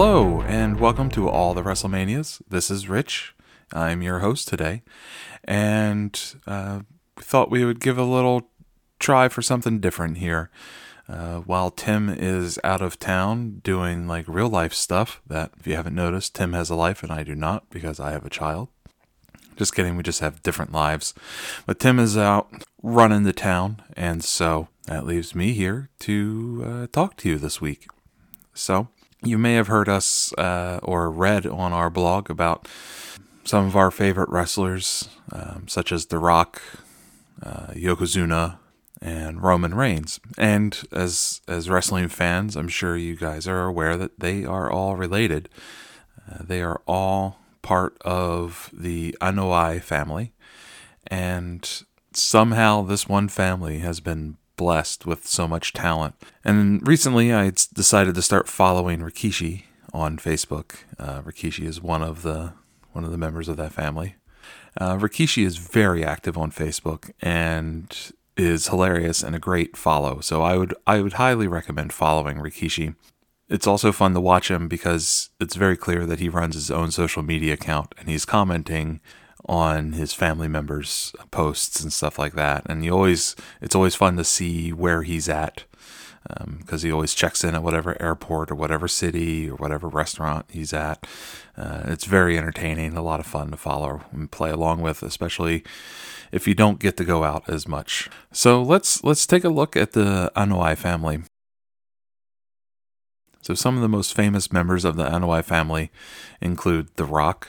Hello, and welcome to all the WrestleManias. This is Rich. I'm your host today, and uh, thought we would give a little try for something different here. Uh, while Tim is out of town doing like real life stuff, that if you haven't noticed, Tim has a life and I do not because I have a child. Just kidding, we just have different lives. But Tim is out running the town, and so that leaves me here to uh, talk to you this week. So, you may have heard us uh, or read on our blog about some of our favorite wrestlers, um, such as The Rock, uh, Yokozuna, and Roman Reigns. And as as wrestling fans, I'm sure you guys are aware that they are all related. Uh, they are all part of the Anoa'i family, and somehow this one family has been blessed with so much talent. And recently, I decided to start following Rikishi on Facebook. Uh, Rikishi is one of the one of the members of that family. Uh, Rikishi is very active on Facebook and is hilarious and a great follow. So I would I would highly recommend following Rikishi. It's also fun to watch him because it's very clear that he runs his own social media account and he's commenting on his family members' posts and stuff like that. And he always it's always fun to see where he's at because um, he always checks in at whatever airport or whatever city or whatever restaurant he's at. Uh, it's very entertaining, a lot of fun to follow and play along with, especially if you don't get to go out as much. So let's let's take a look at the Anoa'i family. So some of the most famous members of the Anoa'i family include The Rock,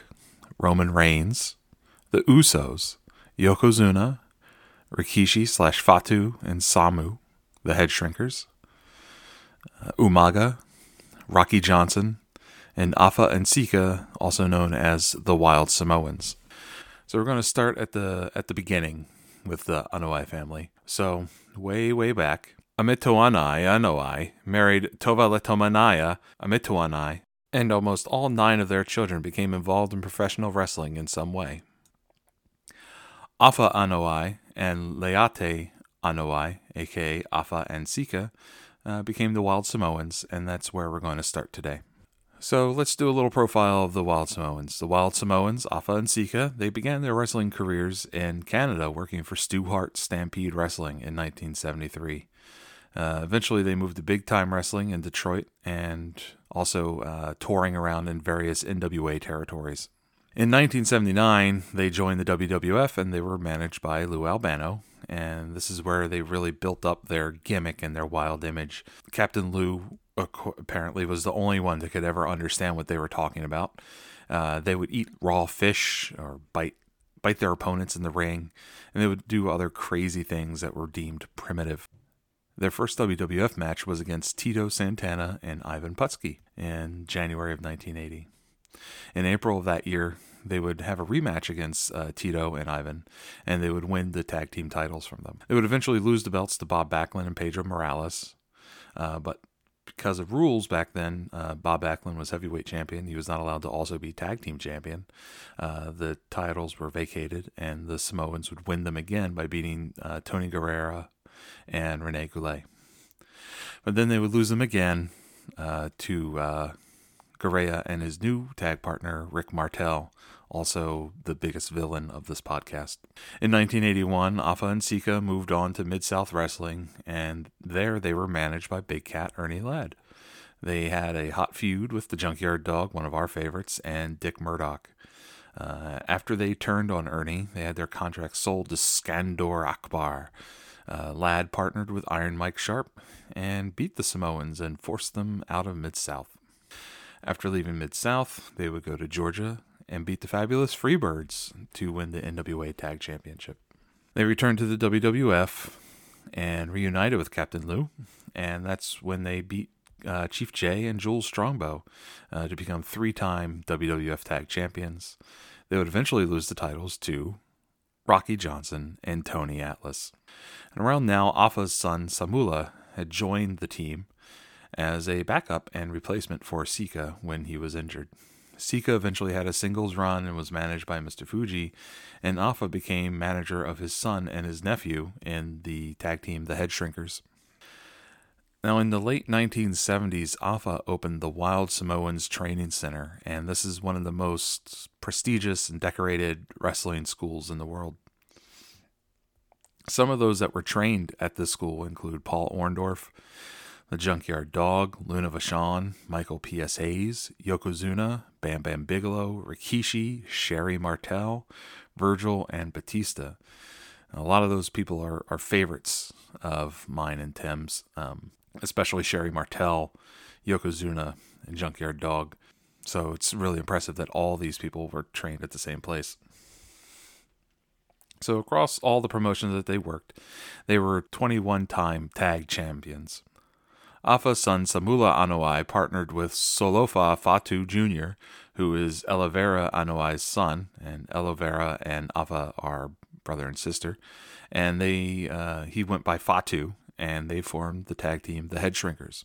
Roman Reigns, the Usos, Yokozuna, Rikishi slash Fatu, and Samu, the Head Shrinkers, uh, Umaga, Rocky Johnson, and Afa and Sika, also known as the Wild Samoans. So we're going to start at the at the beginning with the Anoa'i family. So way way back, Amitoanai Anoa'i married Tovaletomanaya Amitoanai, and almost all nine of their children became involved in professional wrestling in some way. Afa Anoa'i and Leati Anoa'i, aka Afa and Sika, uh, became the Wild Samoans, and that's where we're going to start today. So let's do a little profile of the Wild Samoans. The Wild Samoans, Afa and Sika, they began their wrestling careers in Canada working for Stu Hart Stampede Wrestling in 1973. Uh, eventually, they moved to big time wrestling in Detroit and also uh, touring around in various NWA territories. In 1979, they joined the WWF and they were managed by Lou Albano, and this is where they really built up their gimmick and their wild image. Captain Lou apparently was the only one that could ever understand what they were talking about. Uh, they would eat raw fish or bite bite their opponents in the ring, and they would do other crazy things that were deemed primitive. Their first WWF match was against Tito Santana and Ivan Putski in January of 1980. In April of that year, they would have a rematch against uh, Tito and Ivan, and they would win the tag team titles from them. They would eventually lose the belts to Bob Backlund and Pedro Morales, uh, but because of rules back then, uh, Bob Backlund was heavyweight champion. He was not allowed to also be tag team champion. Uh, the titles were vacated, and the Samoans would win them again by beating uh, Tony Garea and Rene Goulet. But then they would lose them again uh, to uh, and his new tag partner, Rick Martel, also the biggest villain of this podcast. In 1981, Afa and Sika moved on to Mid South Wrestling, and there they were managed by Big Cat Ernie Ladd. They had a hot feud with the Junkyard Dog, one of our favorites, and Dick Murdoch. Uh, after they turned on Ernie, they had their contract sold to Skandor Akbar. Uh, Ladd partnered with Iron Mike Sharpe and beat the Samoans and forced them out of Mid South. After leaving Mid South, they would go to Georgia and beat the fabulous Freebirds to win the NWA Tag Championship. They returned to the WWF and reunited with Captain Lou, and that's when they beat uh, Chief Jay and Jules Strongbow uh, to become three time WWF Tag Champions. They would eventually lose the titles to Rocky Johnson and Tony Atlas. And around now, Afa's son Samula had joined the team as a backup and replacement for Sika when he was injured. Sika eventually had a singles run and was managed by Mr. Fuji, and Afa became manager of his son and his nephew in the tag team The Head Shrinkers. Now, in the late 1970s, AFA opened the Wild Samoans Training Center, and this is one of the most prestigious and decorated wrestling schools in the world. Some of those that were trained at this school include Paul Orndorff, the Junkyard Dog, Luna Vachon, Michael P.S. Hayes, Yokozuna, Bam Bam Bigelow, Rikishi, Sherry Martel, Virgil, and Batista. a lot of those people are, are favorites of mine and Tim's, um, especially Sherry Martel, Yokozuna, and Junkyard Dog. So it's really impressive that all these people were trained at the same place. So, across all the promotions that they worked, they were 21 time tag champions. Afa's son Samula Anoa'i partnered with Solofa Fatu Jr., who is Elavera Anoa'i's son, and Elavera and Afa are brother and sister. And they uh, he went by Fatu, and they formed the tag team, the Head Shrinkers.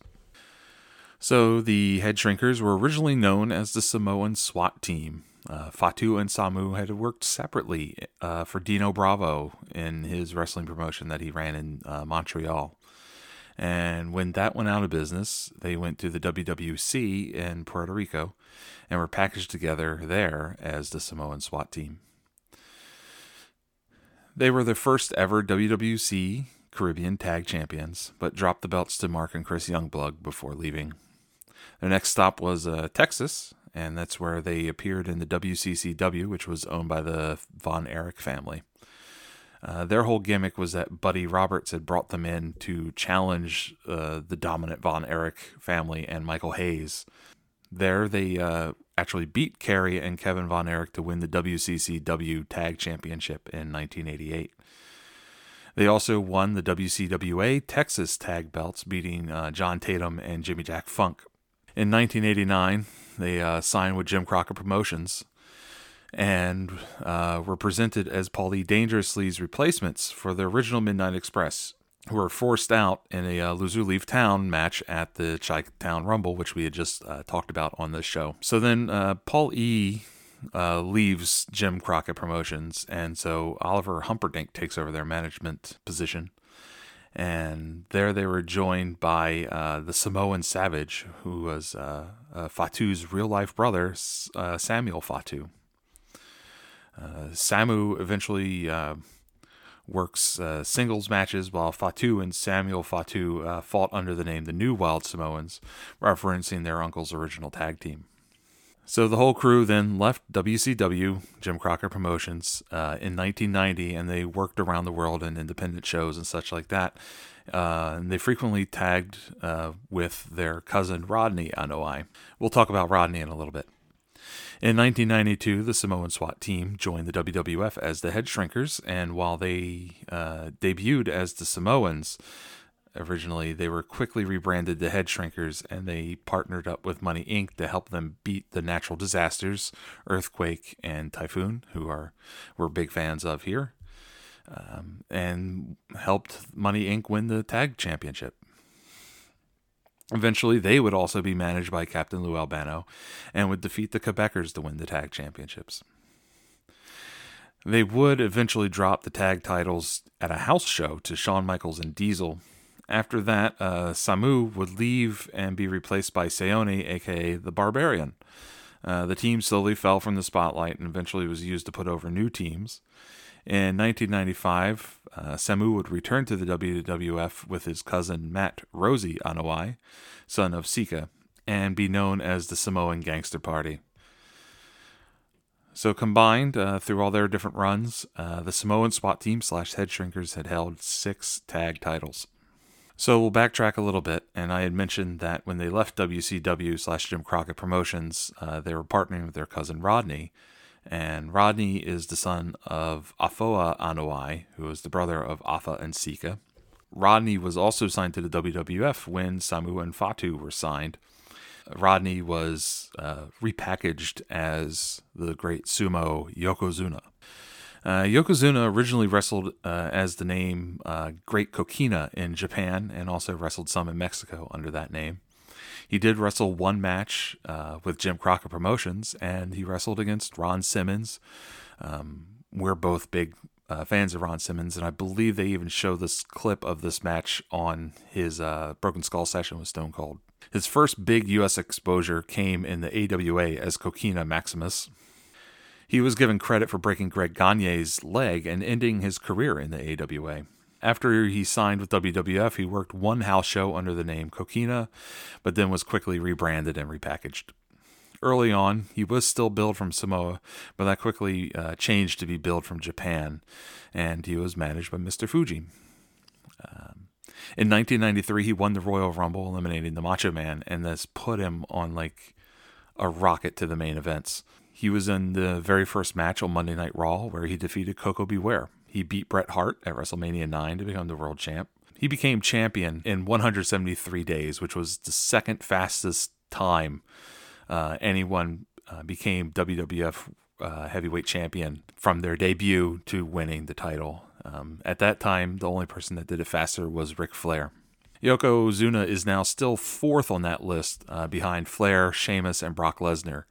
So the Head Shrinkers were originally known as the Samoan SWAT team, uh, Fatu and Samu had worked separately uh, for Dino Bravo in his wrestling promotion that he ran in uh, Montreal. And when that went out of business, they went to the WWC in Puerto Rico and were packaged together there as the Samoan SWAT team. They were the first ever WWC Caribbean Tag Champions, but dropped the belts to Mark and Chris Youngblood before leaving. Their next stop was uh, Texas, and that's where they appeared in the WCCW, which was owned by the Von Erich family. Uh, their whole gimmick was that Buddy Roberts had brought them in to challenge uh, the dominant Von Erich family and Michael Hayes. There, they uh, actually beat Kerry and Kevin Von Erich to win the WCCW Tag Championship in 1988. They also won the WCWA Texas Tag Belts, beating uh, John Tatum and Jimmy Jack Funk. In 1989, they uh, signed with Jim Crockett Promotions and uh, were presented as Paulie Dangerously's replacements for the original Midnight Express, who were forced out in a uh, Lose Leave Town match at the Chi Town Rumble, which we had just uh, talked about on this show. So then uh, Paul E. Uh, leaves Jim Crockett Promotions, and so Oliver Humperdink takes over their management position and there they were joined by uh, the Samoan Savage, who was Fatu's real life brother, Samuel Fatu. Uh, Samu eventually uh, works singles matches while Fatu and Samuel Fatu fought under the name the New Wild Samoans, referencing their uncle's original tag team. So the whole crew then left WCW, Jim Crockett Promotions, uh, in 1990, and they worked around the world in independent shows and such like that. Uh, and they frequently tagged uh, with their cousin Rodney Anoa'i. We'll talk about Rodney in a little bit. In 1992, the Samoan SWAT team joined the WWF as the Head Shrinkers, and while they uh, debuted as the Samoans, originally. They were quickly rebranded the Head Shrinkers and they partnered up with Money Inc. to help them beat the natural disasters, earthquake and typhoon, who are we're big fans of here, um, and helped Money Inc. win the tag championship. Eventually, they would also be managed by Captain Lou Albano and would defeat the Quebecers to win the tag championships. They would eventually drop the tag titles at a house show to Shawn Michaels and Diesel after that, uh, Samu would leave and be replaced by Sione, aka the Barbarian. Uh, the team slowly fell from the spotlight and eventually was used to put over new teams. In 1995, uh, Samu would return to the WWF with his cousin Matt Rosey Anoa'i, son of Sika, and be known as the Samoan Gangster Party. So combined, uh, through all their different runs, uh, the Samoan SWAT team slash Head Shrinkers had held six tag titles. So we'll backtrack a little bit, and I had mentioned that when they left WCW slash Jim Crockett Promotions, uh, they were partnering with their cousin Rodney, and Rodney is the son of Afoa Anoa'i, who is the brother of Afa and Sika. Rodney was also signed to the WWF when Samu and Fatu were signed. Rodney was uh, repackaged as the great sumo Yokozuna. Uh, Yokozuna originally wrestled uh, as the name uh, Great Kokina in Japan and also wrestled some in Mexico under that name. He did wrestle one match uh, with Jim Crockett Promotions and he wrestled against Ron Simmons. Um, we're both big uh, fans of Ron Simmons, and I believe they even show this clip of this match on his uh, Broken Skull session with Stone Cold. His first big U.S. exposure came in the AWA as Kokina Maximus. He was given credit for breaking Greg Gagne's leg and ending his career in the AWA. After he signed with WWF, he worked one house show under the name Kokina, but then was quickly rebranded and repackaged. Early on, he was still billed from Samoa, but that quickly uh, changed to be billed from Japan, and he was managed by Mr. Fuji. Um, in 1993, he won the Royal Rumble, eliminating the Macho Man, and this put him on like a rocket to the main events. He was in the very first match on Monday Night Raw, where he defeated Koko B. He beat Bret Hart at WrestleMania 9 to become the world champ. He became champion in 173 days, which was the second fastest time uh, anyone uh, became WWF uh, heavyweight champion from their debut to winning the title. Um, at that time, the only person that did it faster was Ric Flair. Yoko Yokozuna is now still fourth on that list uh, behind Flair, Sheamus, and Brock Lesnar.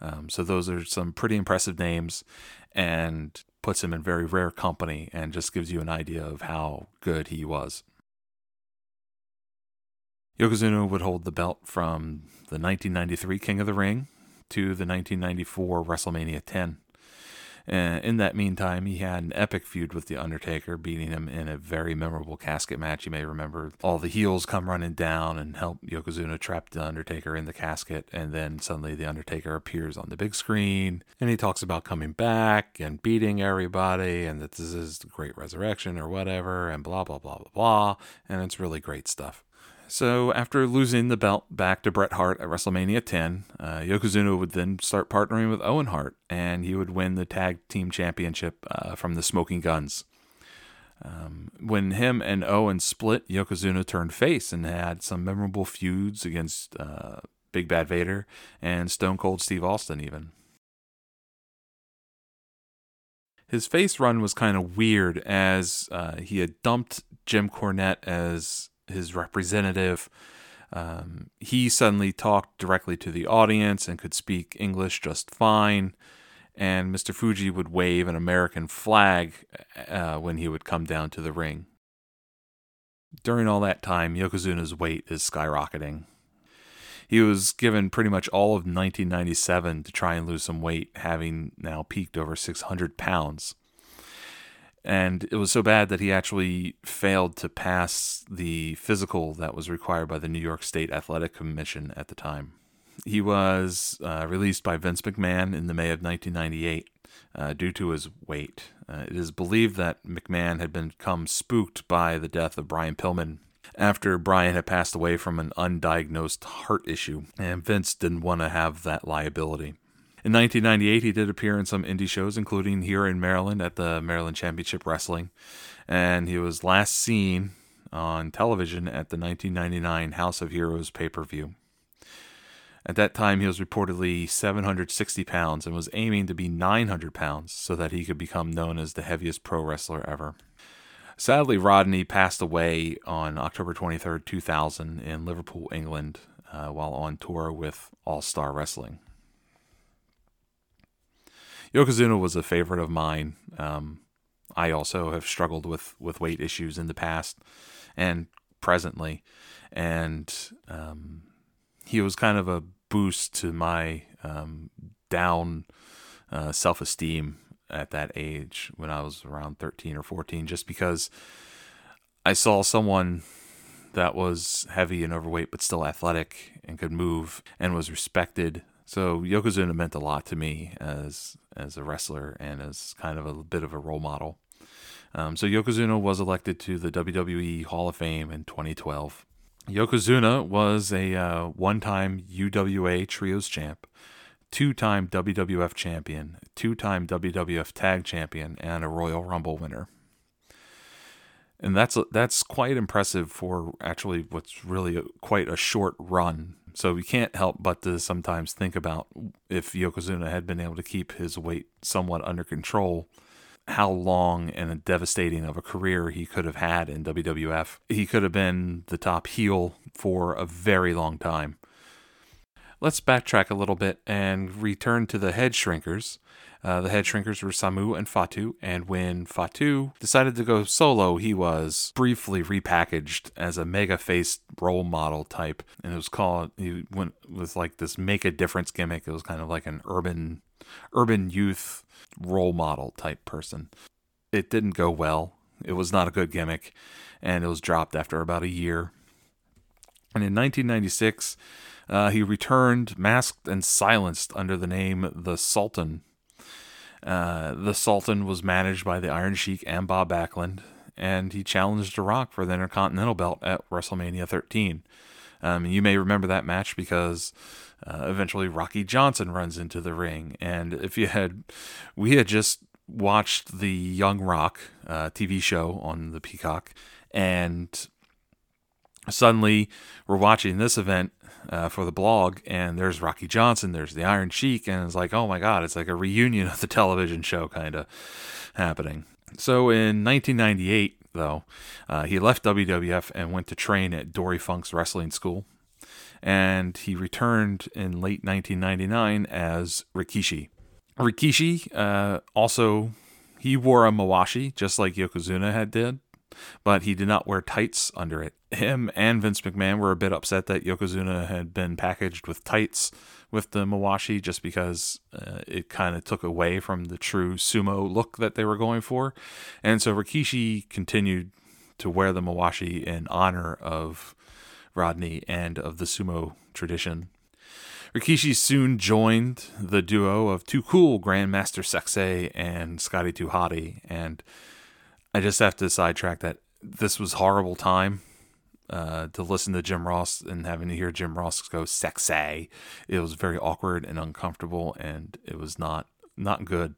Um, so those are some pretty impressive names and puts him in very rare company and just gives you an idea of how good he was. Yokozuna would hold the belt from the 1993 King of the Ring to the 1994 WrestleMania 10. In that meantime, he had an epic feud with The Undertaker, beating him in a very memorable casket match. You may remember all the heels come running down and help Yokozuna trap The Undertaker in the casket. And then suddenly The Undertaker appears on the big screen and he talks about coming back and beating everybody and that this is the great resurrection or whatever and blah, blah, blah, blah, blah. And it's really great stuff. So after losing the belt back to Bret Hart at WrestleMania 10, uh, Yokozuna would then start partnering with Owen Hart, and he would win the tag team championship uh, from the Smoking Gunns. Um, when him and Owen split, Yokozuna turned face and had some memorable feuds against uh, Big Bad Vader and Stone Cold Steve Austin, even. His face run was kind of weird as uh, he had dumped Jim Cornette as his representative. Um, he suddenly talked directly to the audience and could speak English just fine. And Mr. Fuji would wave an American flag uh, when he would come down to the ring. During all that time, Yokozuna's weight is skyrocketing. He was given pretty much all of 1997 to try and lose some weight, having now peaked over 600 pounds and it was so bad that he actually failed to pass the physical that was required by the New York State Athletic Commission at the time. He was uh, released by Vince McMahon in the May of 1998 uh, due to his weight. Uh, it is believed that McMahon had become spooked by the death of Brian Pillman after Brian had passed away from an undiagnosed heart issue, and Vince didn't want to have that liability. In 1998, he did appear in some indie shows, including here in Maryland at the Maryland Championship Wrestling. And he was last seen on television at the 1999 House of Heroes pay per view. At that time, he was reportedly 760 pounds and was aiming to be 900 pounds so that he could become known as the heaviest pro wrestler ever. Sadly, Rodney passed away on October 23, 2000, in Liverpool, England, uh, while on tour with All Star Wrestling. Yokozuna was a favorite of mine. Um, I also have struggled with with weight issues in the past and presently, and um, he was kind of a boost to my um, down uh, self esteem at that age when I was around 13 or 14, just because I saw someone that was heavy and overweight but still athletic and could move and was respected so Yokozuna meant a lot to me as as a wrestler and as kind of a bit of a role model. Um, so Yokozuna was elected to the WWE Hall of Fame in 2012. Yokozuna was a uh, one-time UWA Trios champ, two-time WWF champion, two-time WWF Tag champion, and a Royal Rumble winner. And that's that's quite impressive for actually what's really a, quite a short run so we can't help but to sometimes think about if Yokozuna had been able to keep his weight somewhat under control, how long and devastating of a career he could have had in WWF. He could have been the top heel for a very long time. let's backtrack a little bit and return to the head shrinkers. Uh, the head shrinkers were Samu and Fatu, and when Fatu decided to go solo, he was briefly repackaged as a mega faced role model type, and it was called he went with like this make a difference gimmick. It was kind of like an urban urban youth role model type person. It didn't go well. It was not a good gimmick, and it was dropped after about a year. And in 1996, uh, he returned masked and silenced under the name The Sultan uh, the Sultan was managed by the Iron Sheik and Bob Backlund, and he challenged The Rock for the Intercontinental Belt at WrestleMania 13. Um, you may remember that match because uh, eventually Rocky Johnson runs into the ring, and if you had, we had just watched the Young Rock uh, TV show on the Peacock, and suddenly we're watching this event uh, for the blog, and there's Rocky Johnson, there's the Iron Sheik, and it's like, oh my God, it's like a reunion of the television show kind of happening. So in 1998, though, uh, he left WWF and went to train at Dory Funk's wrestling school. And he returned in late 1999 as Rikishi. Rikishi uh, also he wore a mawashi just like Yokozuna had did, but he did not wear tights under it. Him and Vince McMahon were a bit upset that Yokozuna had been packaged with tights with the Mawashi just because uh, it kind of took away from the true sumo look that they were going for. And so Rikishi continued to wear the Mawashi in honor of Rodney and of the sumo tradition. Rikishi soon joined the duo of Too Cool, Grandmaster Sexay, and Scotty 2 Hotty, and I just have to sidetrack that this was horrible time uh, to listen to Jim Ross and having to hear Jim Ross go sexy. It was very awkward and uncomfortable, and it was not not good.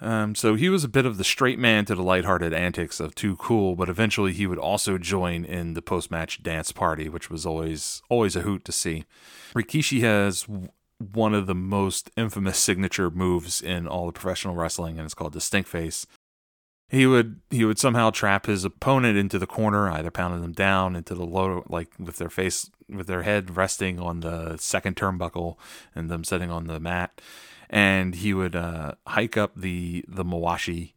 Um, so he was a bit of the straight man to the lighthearted antics of Too Cool, but eventually he would also join in the post-match dance party, which was always always a hoot to see. Rikishi has one of the most infamous signature moves in all the professional wrestling, and it's called stink face he would he would somehow trap his opponent into the corner, either pounding them down into the low, like with their face with their head resting on the second turnbuckle and them sitting on the mat, and he would uh, hike up the the mawashi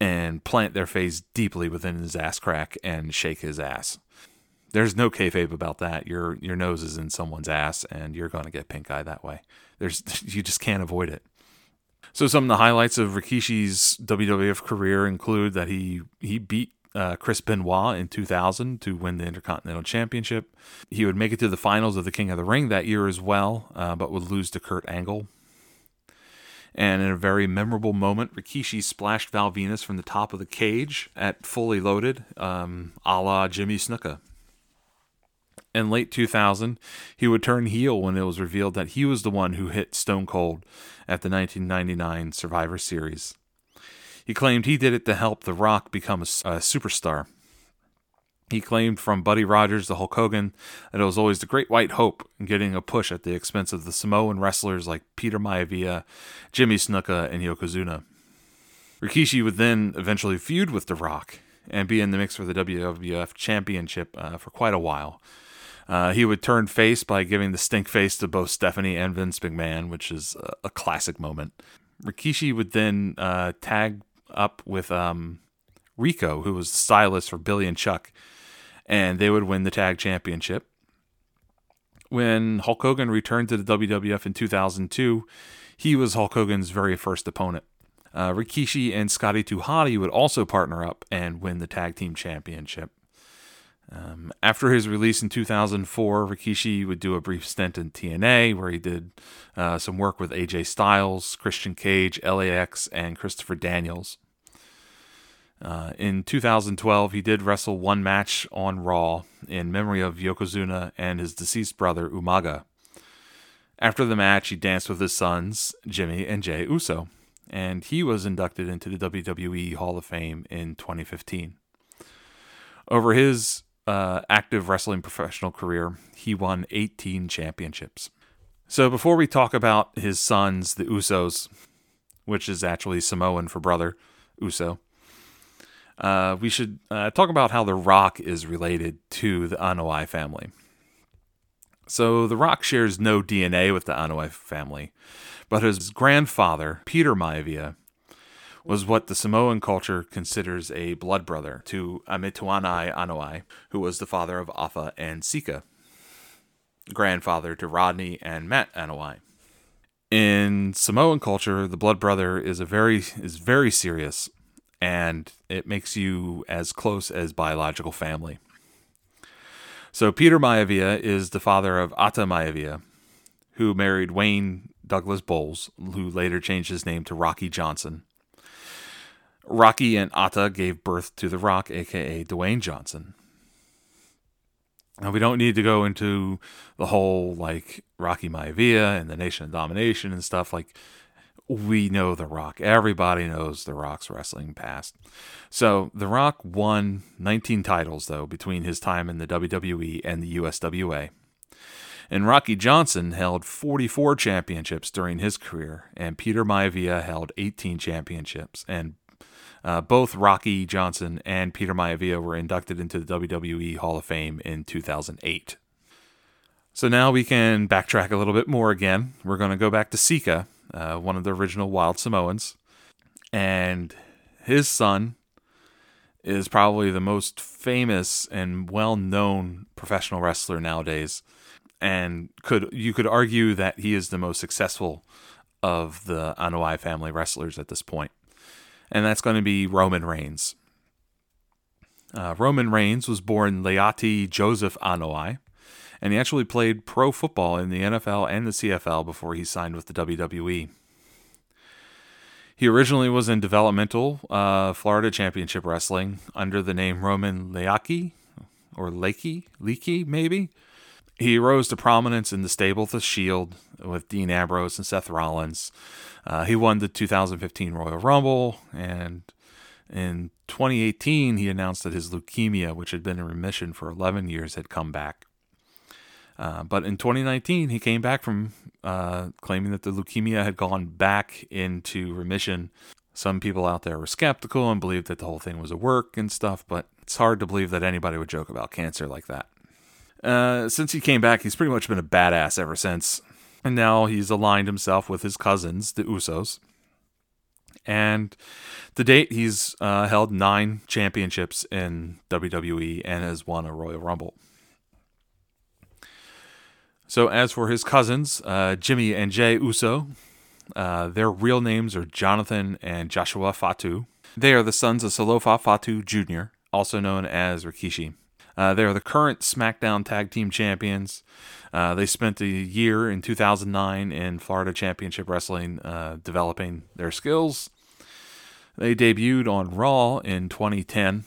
and plant their face deeply within his ass crack and shake his ass. There's no kayfabe about that. Your your nose is in someone's ass, and you're going to get pink eye that way. There's you just can't avoid it. So some of the highlights of Rikishi's WWF career include that he he beat uh, Chris Benoit in 2000 to win the Intercontinental Championship. He would make it to the finals of the King of the Ring that year as well, uh, but would lose to Kurt Angle. And in a very memorable moment, Rikishi splashed Val Venis from the top of the cage at Fully Loaded, um, a la Jimmy Snuka in late 2000, he would turn heel when it was revealed that he was the one who hit Stone Cold at the 1999 Survivor Series. He claimed he did it to help The Rock become a, a superstar. He claimed from Buddy Rogers to Hulk Hogan that it was always the great white hope in getting a push at the expense of the Samoan wrestlers like Peter Maivia, Jimmy Snuka, and Yokozuna. Rikishi would then eventually feud with The Rock and be in the mix for the WWF Championship uh, for quite a while, uh, he would turn face by giving the stink face to both Stephanie and Vince McMahon, which is a, a classic moment. Rikishi would then uh, tag up with um, Rico, who was the stylist for Billy and Chuck, and they would win the tag championship. When Hulk Hogan returned to the WWF in 2002, he was Hulk Hogan's very first opponent. Uh, Rikishi and Scotty 2 Hotty would also partner up and win the tag team championship. Um, after his release in 2004, Rikishi would do a brief stint in TNA where he did uh, some work with AJ Styles, Christian Cage, LAX, and Christopher Daniels. Uh, in 2012, he did wrestle one match on Raw in memory of Yokozuna and his deceased brother Umaga. After the match, he danced with his sons, Jimmy and Jay Uso, and he was inducted into the WWE Hall of Fame in 2015. Over his uh, active wrestling professional career, he won 18 championships. So before we talk about his sons, the Usos, which is actually Samoan for brother, Uso, uh, we should uh, talk about how The Rock is related to the Anoa'i family. So The Rock shares no DNA with the Anoa'i family, but his grandfather, Peter Maivia, was what the Samoan culture considers a blood brother to Ametuanai Anoa'i, who was the father of Afa and Sika, grandfather to Rodney and Matt Anoa'i. In Samoan culture, the blood brother is a very is very serious, and it makes you as close as biological family. So Peter Maivia is the father of Ata Maivia, who married Wayne Douglas Bowles, who later changed his name to Rocky Johnson. Rocky and Ata gave birth to The Rock, aka Dwayne Johnson. Now, we don't need to go into the whole like Rocky Maivia and the Nation of Domination and stuff. Like, we know The Rock. Everybody knows The Rock's wrestling past. So, The Rock won 19 titles, though, between his time in the WWE and the USWA. And Rocky Johnson held 44 championships during his career, and Peter Maivia held 18 championships. And uh, both Rocky Johnson and Peter Maivia were inducted into the WWE Hall of Fame in 2008. So now we can backtrack a little bit more again. We're going to go back to Sika, uh, one of the original Wild Samoans, and his son is probably the most famous and well-known professional wrestler nowadays, and could you could argue that he is the most successful of the Anoa'i family wrestlers at this point and that's going to be Roman Reigns. Uh, Roman Reigns was born Leati Joseph Anoa'i, and he actually played pro football in the NFL and the CFL before he signed with the WWE. He originally was in developmental uh, Florida Championship Wrestling under the name Roman Leaki, or Lakey, Leakey, maybe. He rose to prominence in the stable The Shield with Dean Ambrose and Seth Rollins. Uh, he won the 2015 Royal Rumble, and in 2018, he announced that his leukemia, which had been in remission for 11 years, had come back. Uh, but in 2019, he came back from uh, claiming that the leukemia had gone back into remission. Some people out there were skeptical and believed that the whole thing was a work and stuff, but it's hard to believe that anybody would joke about cancer like that. Uh, since he came back, he's pretty much been a badass ever since. And now he's aligned himself with his cousins, the Usos. And to date, he's uh, held nine championships in WWE and has won a Royal Rumble. So, as for his cousins, uh, Jimmy and Jay Uso, uh, their real names are Jonathan and Joshua Fatu. They are the sons of Solofa Fatu Jr., also known as Rikishi. Uh, they are the current SmackDown Tag Team Champions. Uh, they spent a year in 2009 in Florida Championship Wrestling uh, developing their skills. They debuted on Raw in 2010,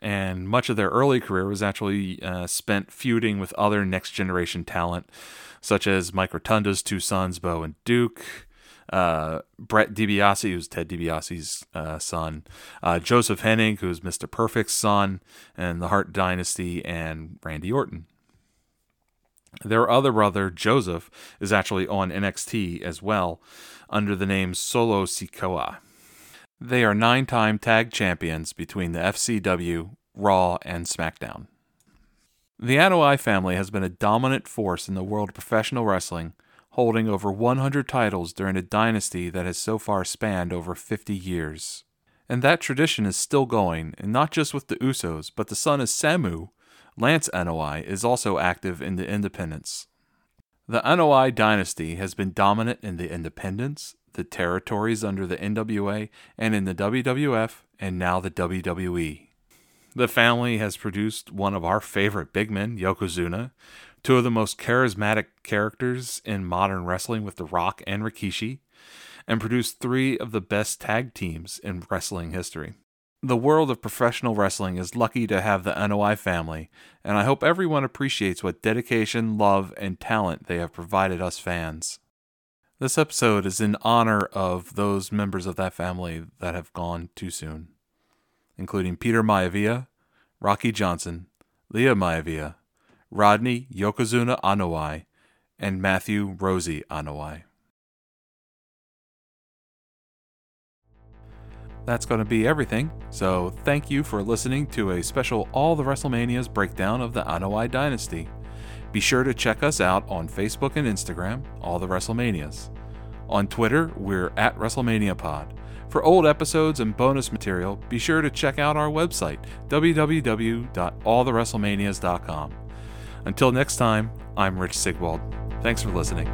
and much of their early career was actually uh, spent feuding with other next generation talent, such as Mike Rotunda's two sons, Bo and Duke. Uh, Brett DiBiase, who's Ted DiBiase's uh, son, uh, Joseph Hennig, who's Mr. Perfect's son, and the Hart Dynasty, and Randy Orton. Their other brother, Joseph, is actually on NXT as well under the name Solo Sikoa. They are nine time tag champions between the FCW, Raw, and SmackDown. The Anoa'i family has been a dominant force in the world of professional wrestling, holding over 100 titles during a dynasty that has so far spanned over 50 years. And that tradition is still going, and not just with the Usos, but the son of Samu, Lance Anoa'i is also active in the independents. The Anoa'i dynasty has been dominant in the independents, the territories under the NWA, and in the WWF, and now the WWE. The family has produced one of our favorite big men, Yokozuna, two of the most charismatic characters in modern wrestling with The Rock and Rikishi, and produced three of the best tag teams in wrestling history. The world of professional wrestling is lucky to have the Anoa'i family, and I hope everyone appreciates what dedication, love, and talent they have provided us fans. This episode is in honor of those members of that family that have gone too soon, including Peter Maivia, Rocky Johnson, Lia Maivia, Rodney Yokozuna Anoa'i, and Matthew Rosey Anoa'i. That's going to be everything. So, thank you for listening to a special All the WrestleManias breakdown of the Anoa'i Dynasty. Be sure to check us out on Facebook and Instagram, all the WrestleManias. On Twitter, we're at WrestleMania Pod. For old episodes and bonus material, be sure to check out our website, www.allthewrestlemanias.com. Until next time, I'm Rich Sigwald. Thanks for listening.